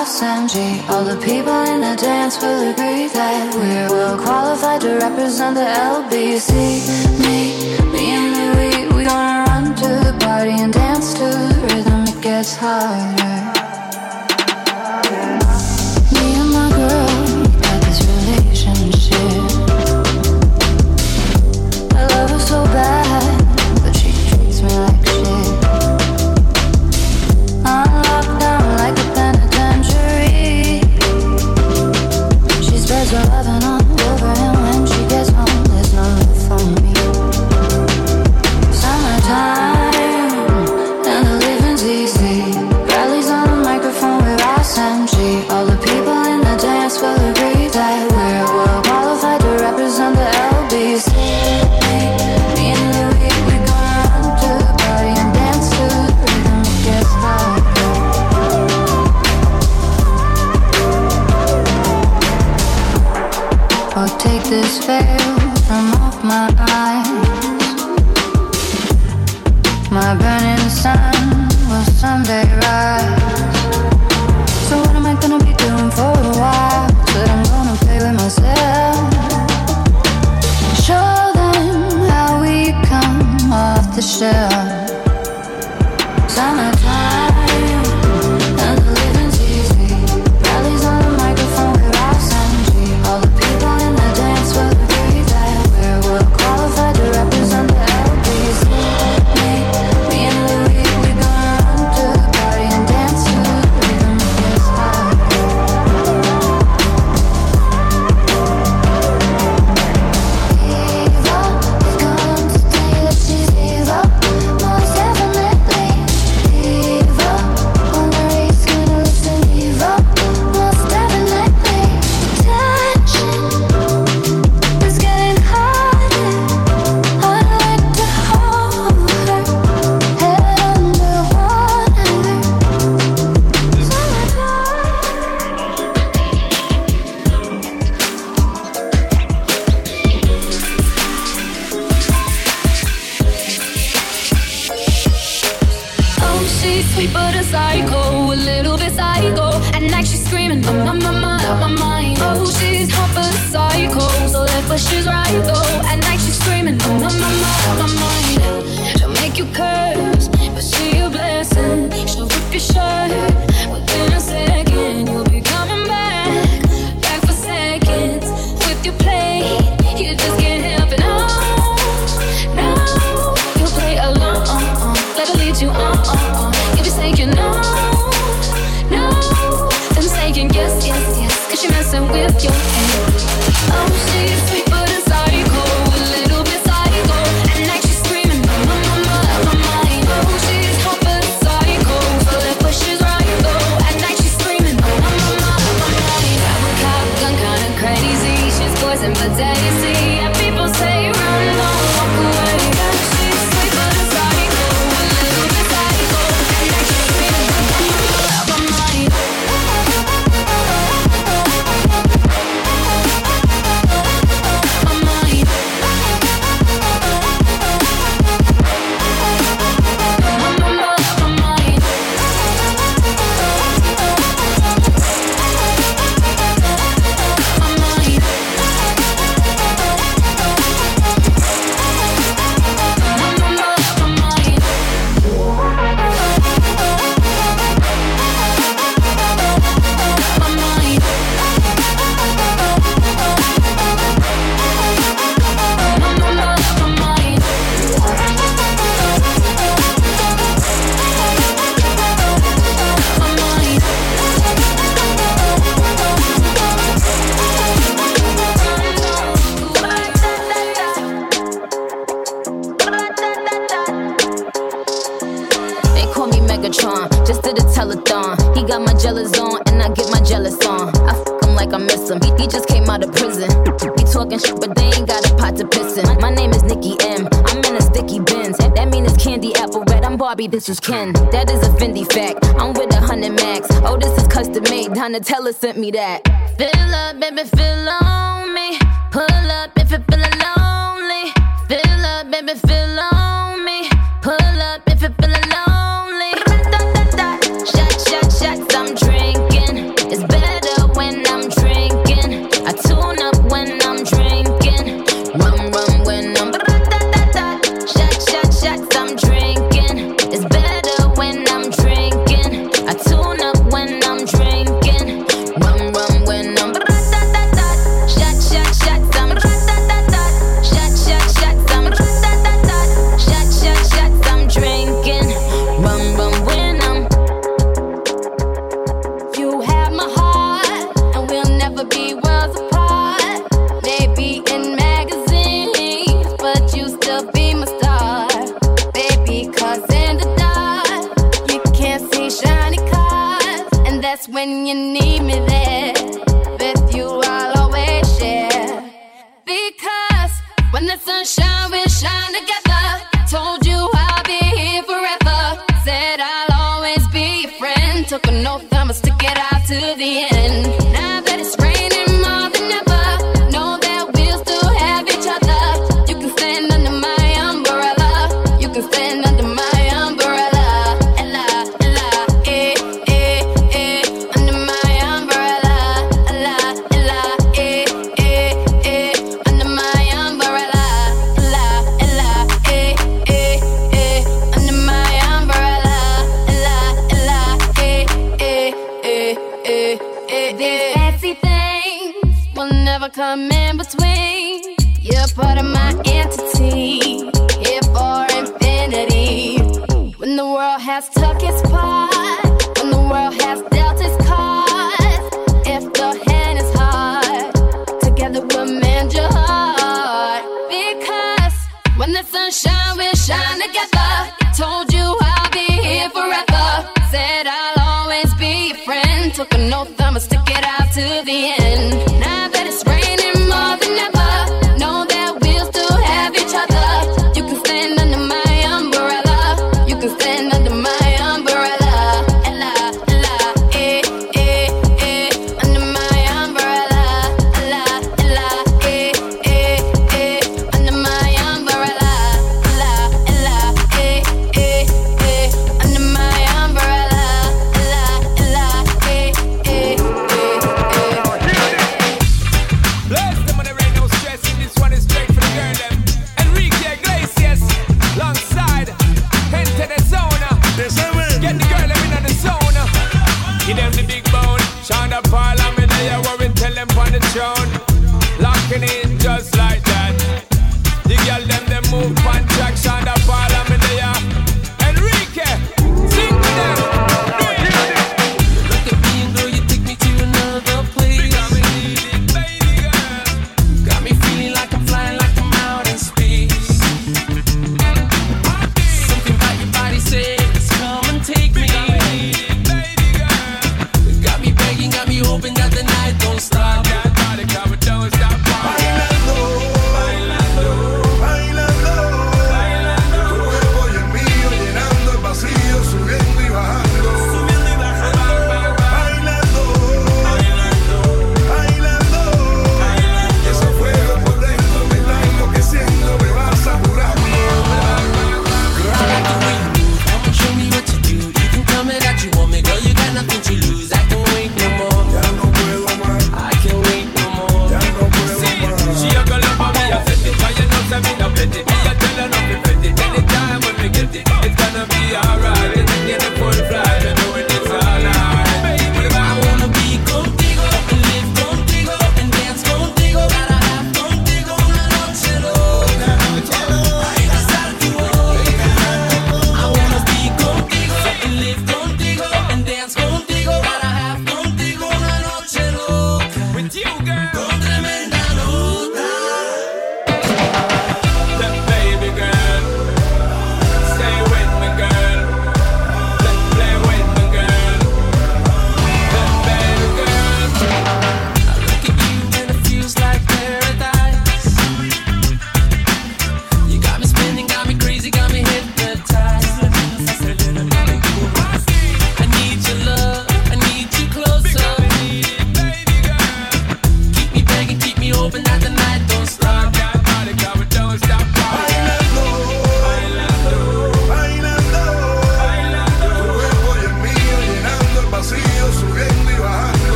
microphone and G. All the people in the dance will agree that we're well qualified to represent the LBC. Me, me and Louis, we gonna run to the party and dance to the rhythm. It gets harder. This is Ken. That is a Fendi fact. I'm with a hundred max. Oh, this is custom made. Donatella sent me that. Fill up, baby, fill on me. Pull up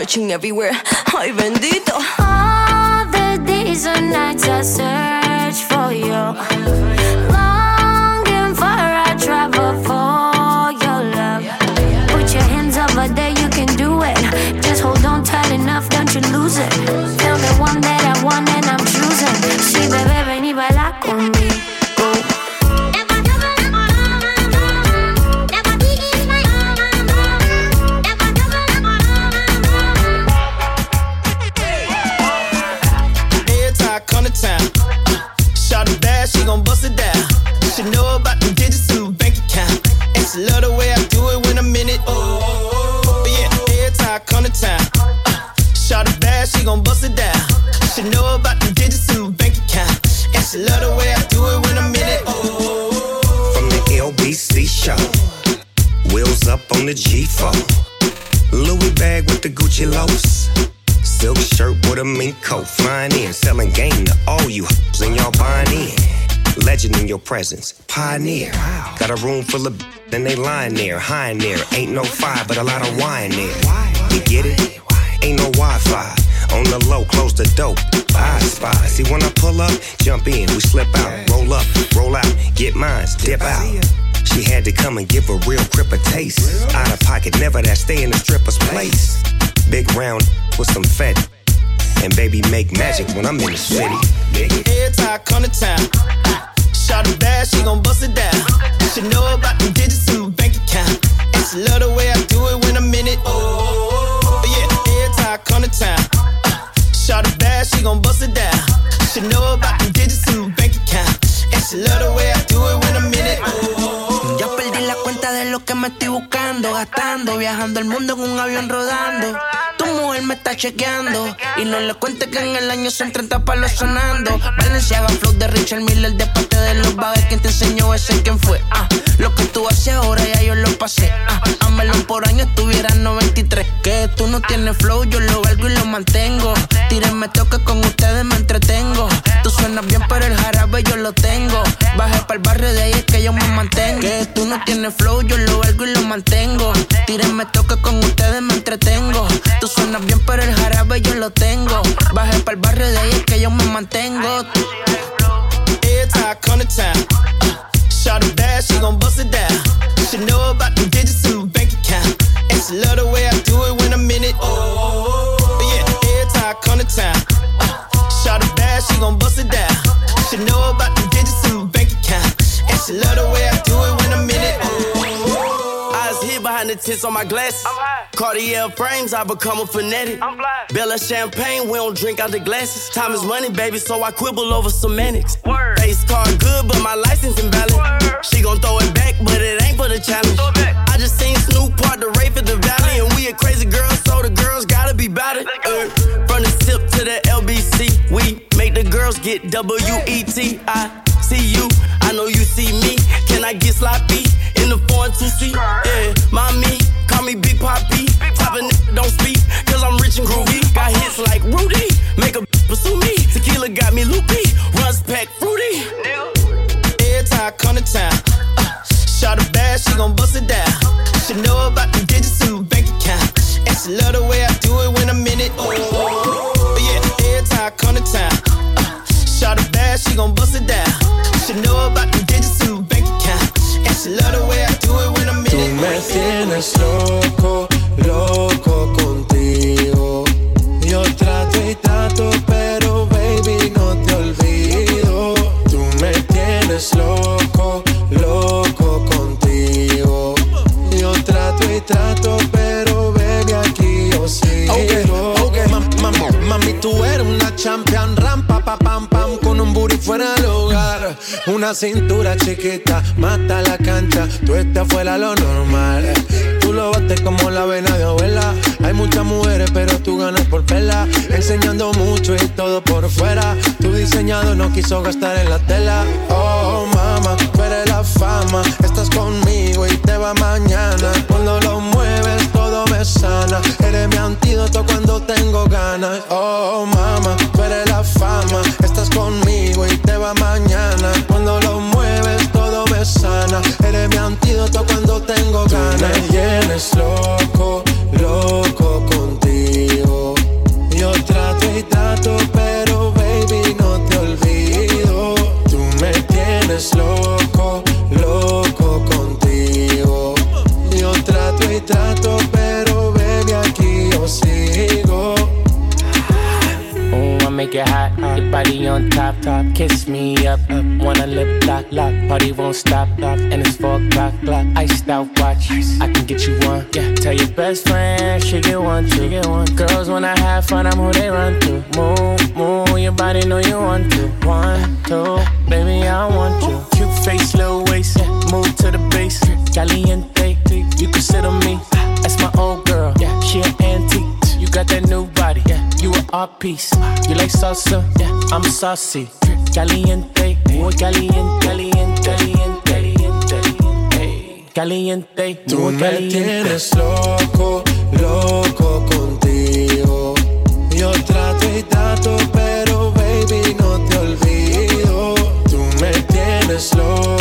searching everywhere. Ay, bendito. All the days and nights I search pioneer. Got a room full of and they lying there, high in there. Ain't no fire, but a lot of wine there. You get it? Ain't no Wi-Fi. On the low, close the dope. I spy. See when I pull up, jump in, we slip out, roll up, roll out, get mines, dip out. She had to come and give a real crip a taste. Out of pocket, never that stay in the stripper's place. Big round with some fat. And baby make magic when I'm in the city. Every time I come to town, it bad, she gon' bust it down. She know about the digits in my bank account, and she love the way I do it when I'm in it. Oh, yeah, every time I come to town, uh, it bad, she gon' bust it down. She know about the digits in my bank account, and she love the way I do it when I'm in it. Oh, Ya perdí la cuenta de lo que me estoy buscando, gastando, viajando el mundo en un avión rodando. Mujer me está chequeando y no le cuente que en el año son 30 palos sonando. Valenciaga flow de Richard Miller de parte de los bagues. ¿Quién te enseñó ese? ¿Quién fue? Ah, lo que tú haces ahora ya yo lo pasé. Ah, por año estuviera 93. Que tú no tienes flow, yo lo valgo y lo mantengo. Tírenme toque con ustedes, me entretengo. Tú suenas bien, pero el jarabe yo lo tengo. Bajé para el barrio de ahí es que yo me mantengo. Que tú no tienes flow, yo lo valgo y lo mantengo. Tírenme toque con ustedes, me entretengo. Bien, pero el jarabe yo lo tengo. Bajé para el barrio de ahí que yo me mantengo. every come to town, uh, shot it bad, she gon' bust it down. She know about the digits in my bank account, and she love the way I do it when I'm in it. Oh, yeah, every time town, uh, shot it bad, she gon' bust it down. She know about the digits in my bank account, and she love the way I do Behind the tints on my glasses. Cartier frames, I become a fanatic. I'm blind. Bella champagne, we don't drink out the glasses. Time is money, baby, so I quibble over semantics. Word. Face card good, but my license invalid. Word. She gon' throw it back, but it ain't for the challenge. I just seen Snoop part the rape at the valley, and we a crazy girl, so the girls gotta be bout it. Uh, from the to the LBC, we make the girls get W E T. I see you, I know you see me. Can I get sloppy in the foreign two seat? Yeah, mommy, call me Big Poppy. Top of dancing I want you. Cute face, little waist, move to the bass. Caliente, you consider me. That's my old girl, she an antique. You got that new body, you an art piece. You like salsa, I'm saucy. Caliente, muy caliente, caliente, caliente. Caliente, Tú muy caliente. tienes loco, loco contigo. slow.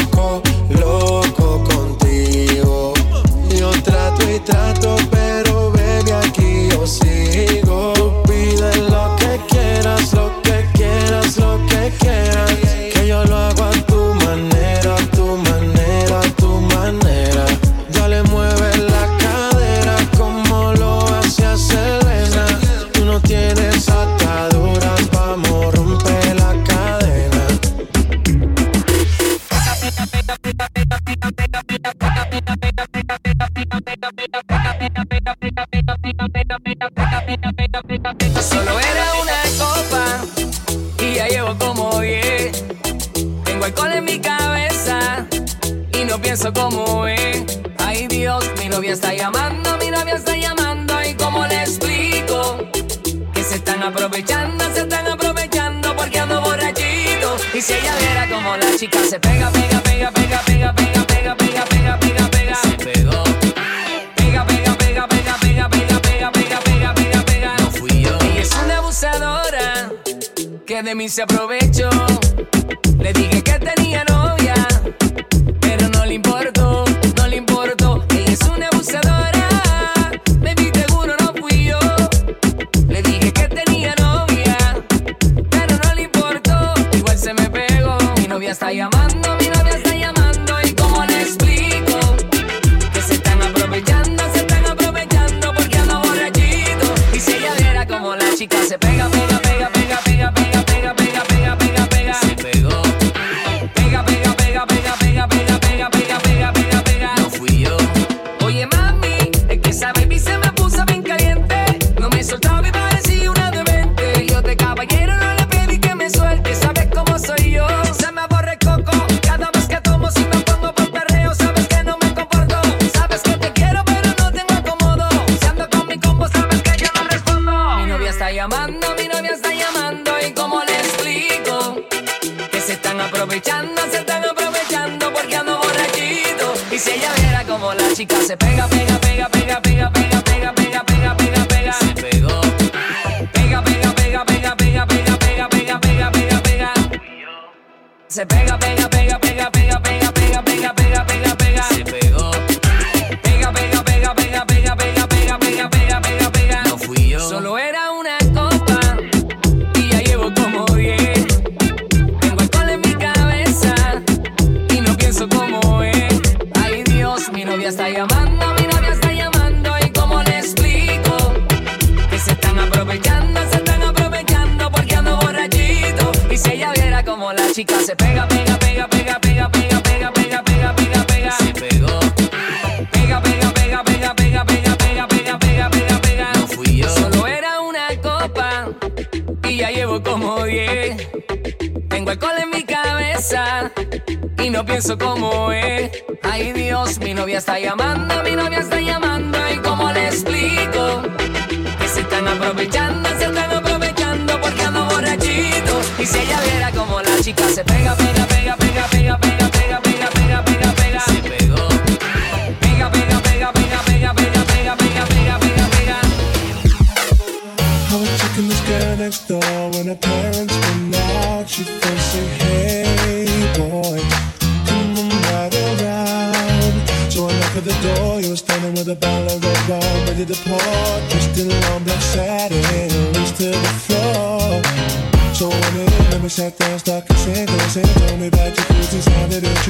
música se pega, pega, pega, pega, pega, pega, pega, pega, pega, pega, pega. Se pegó. Pega, pega, pega, pega, pega, pega, pega, pega, pega, pega, pega. No fui yo. Ella es una abusadora que de mí se aprovecha música se pega, pega.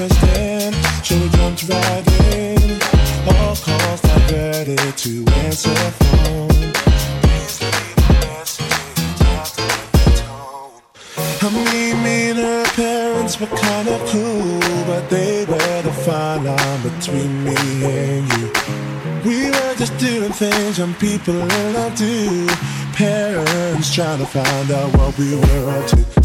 interesting. Should we jump right in? All calls not ready to answer phone. I mean, me and her parents were kinda cool, but they were the fine line between me and you. We were just doing things young people in love do. Parents trying to find out what we were up to.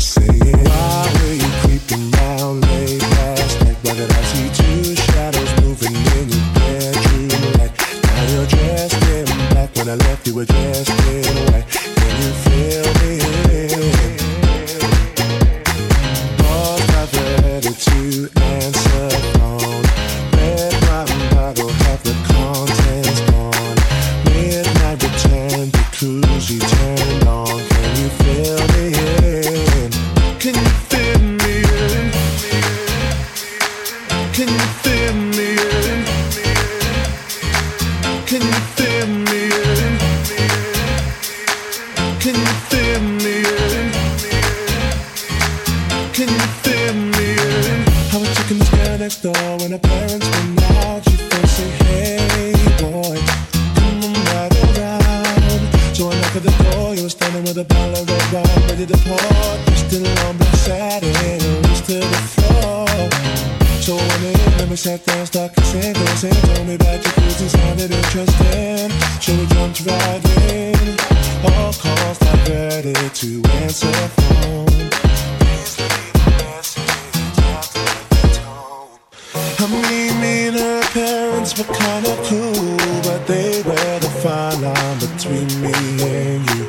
me and you.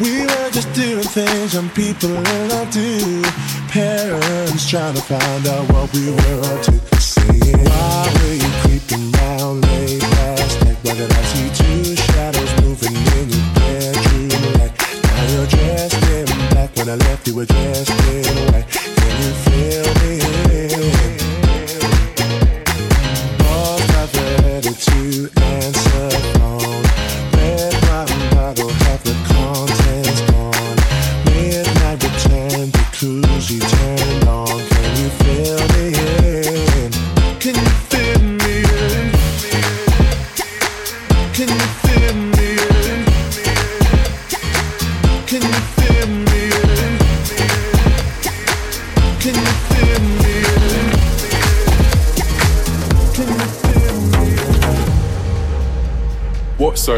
We were just doing things young people love do. Parents trying to find out what we were up to. Saying, why were you creeping out late last night? Why did I see two shadows moving in your bedroom light? Now you're dressed in black when I left you were dressed in white. Can you feel me?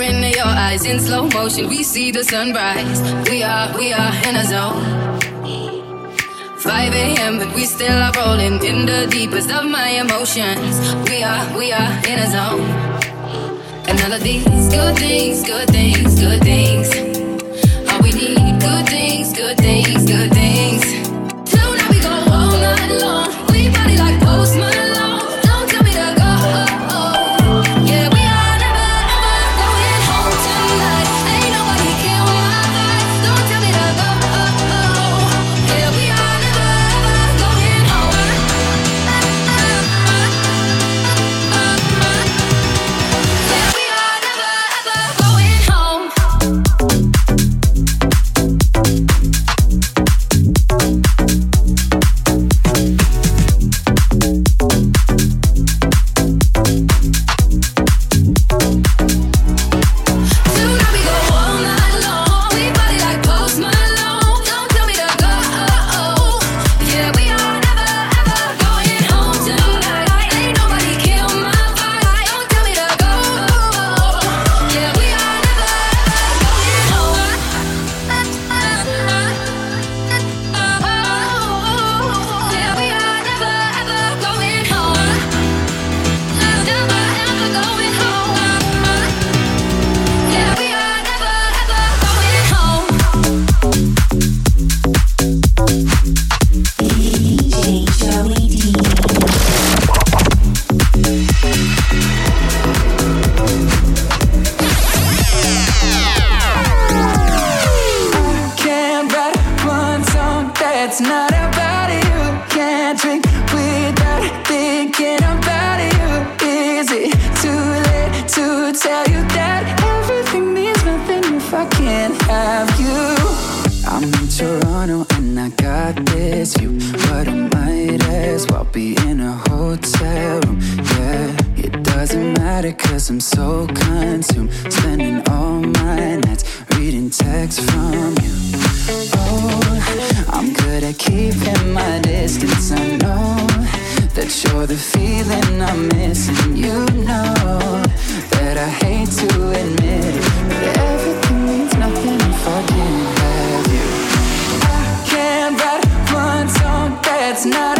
There in your eyes in slow motion. We see the sunrise. We are, we are in a zone. 5 a.m., but we still are rolling in the deepest of my emotions. We are, we are in a zone. And all of these good things, good things, good things. All we need, good things, good things, good things. Tonight we go all night long. As well be in a hotel room. Yeah, it doesn't matter cause I'm so consumed, spending all my nights reading texts from you. Oh, I'm good at keeping my distance. I know that you're the feeling I'm missing. You know that I hate to admit it, but everything means nothing if I can't have you. I can't write one song that's not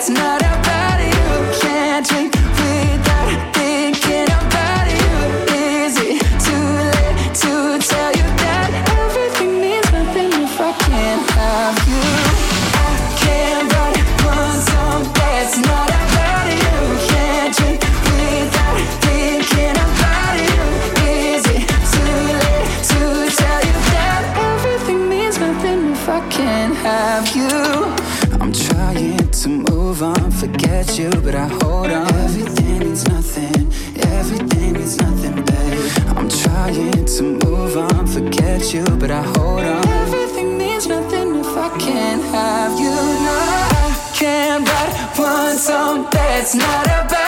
that's not trying to move on, forget you, but I hold on. Everything means nothing if I can't have you. No, I can't, write one song that's not about.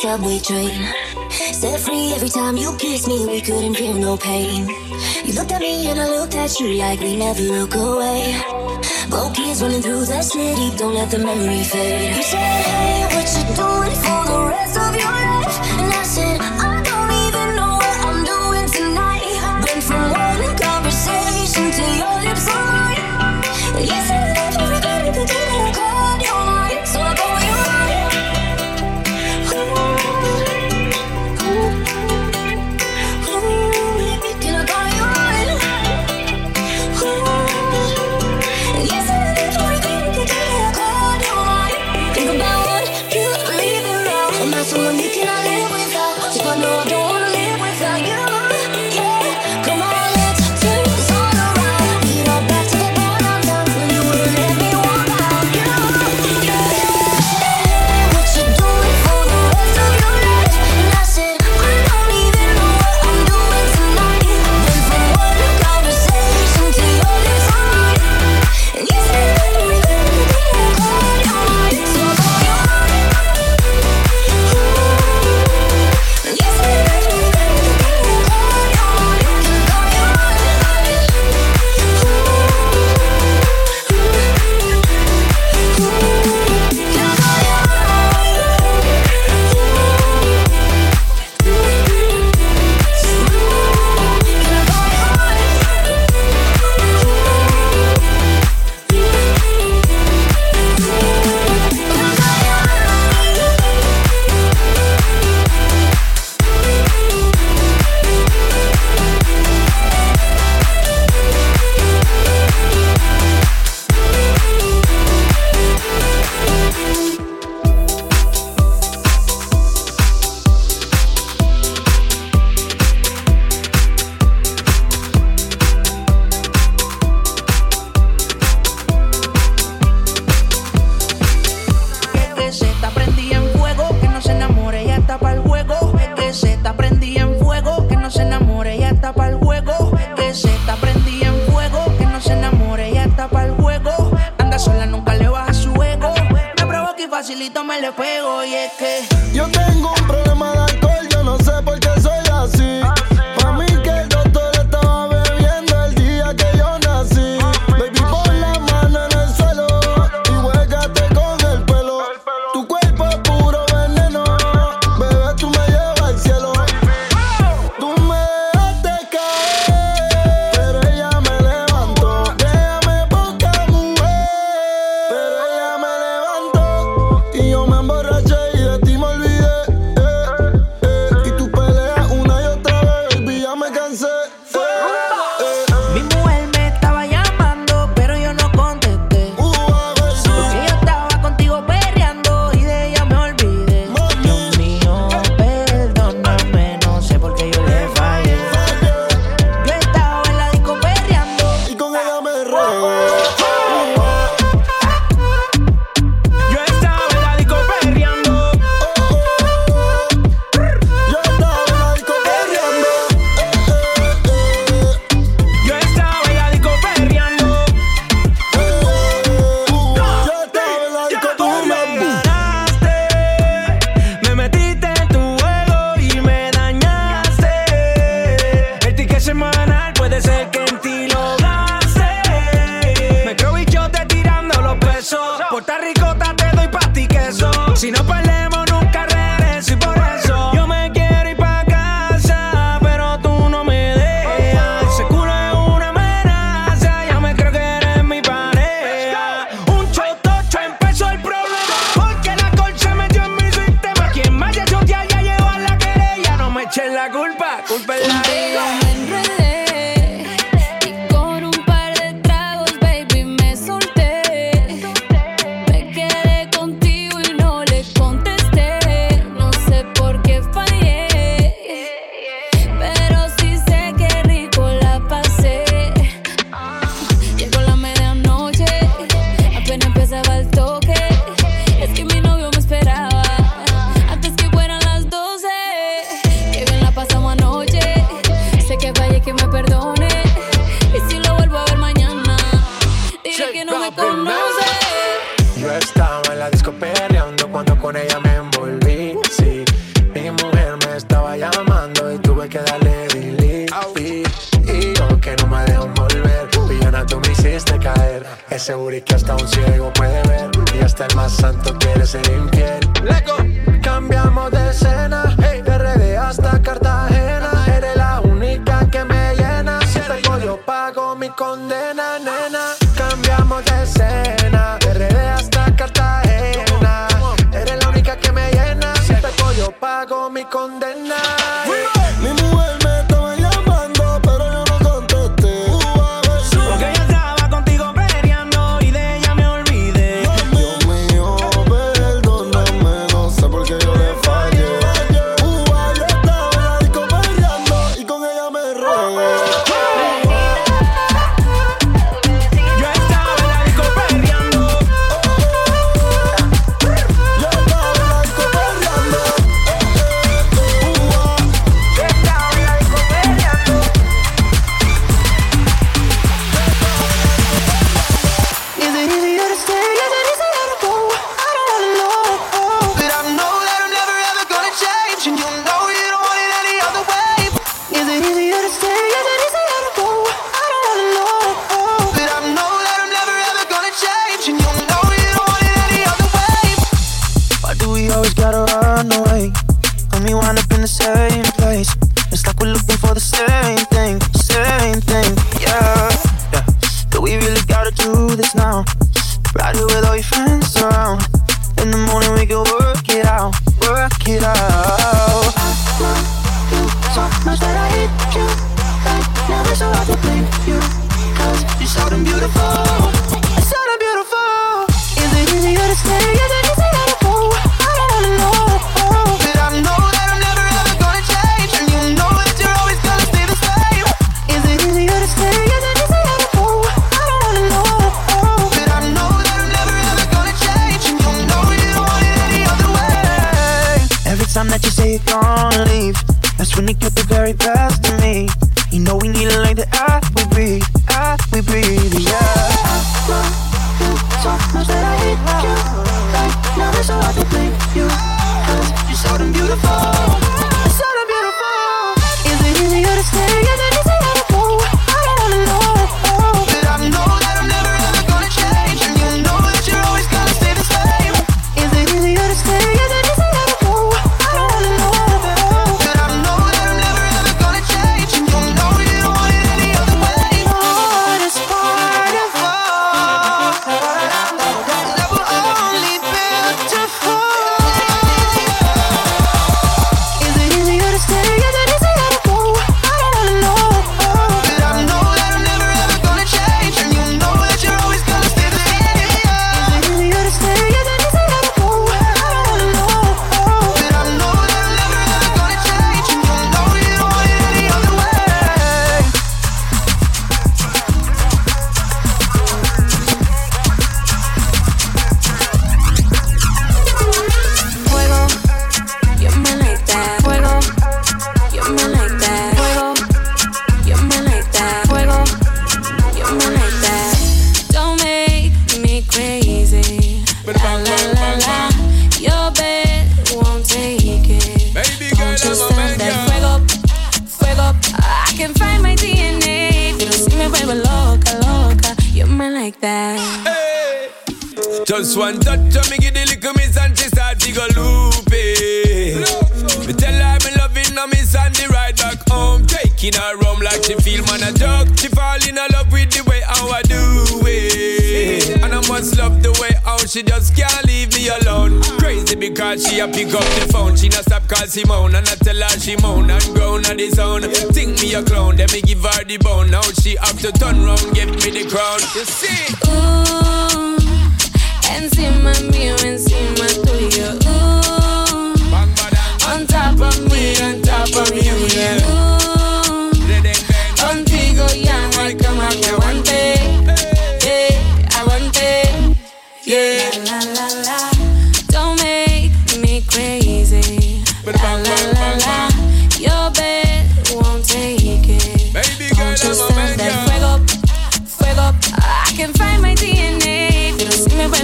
subway train. Set free every time you kiss me, we couldn't feel no pain. You looked at me and I looked at you like we never look away. Both kids running through the city, don't let the memory fade. You said, Hey, what you doing for the rest of your life? And I said.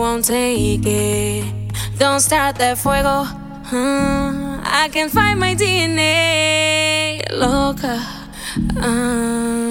won't take it. Don't start that fuego. Huh? I can find my DNA, loca. Uh.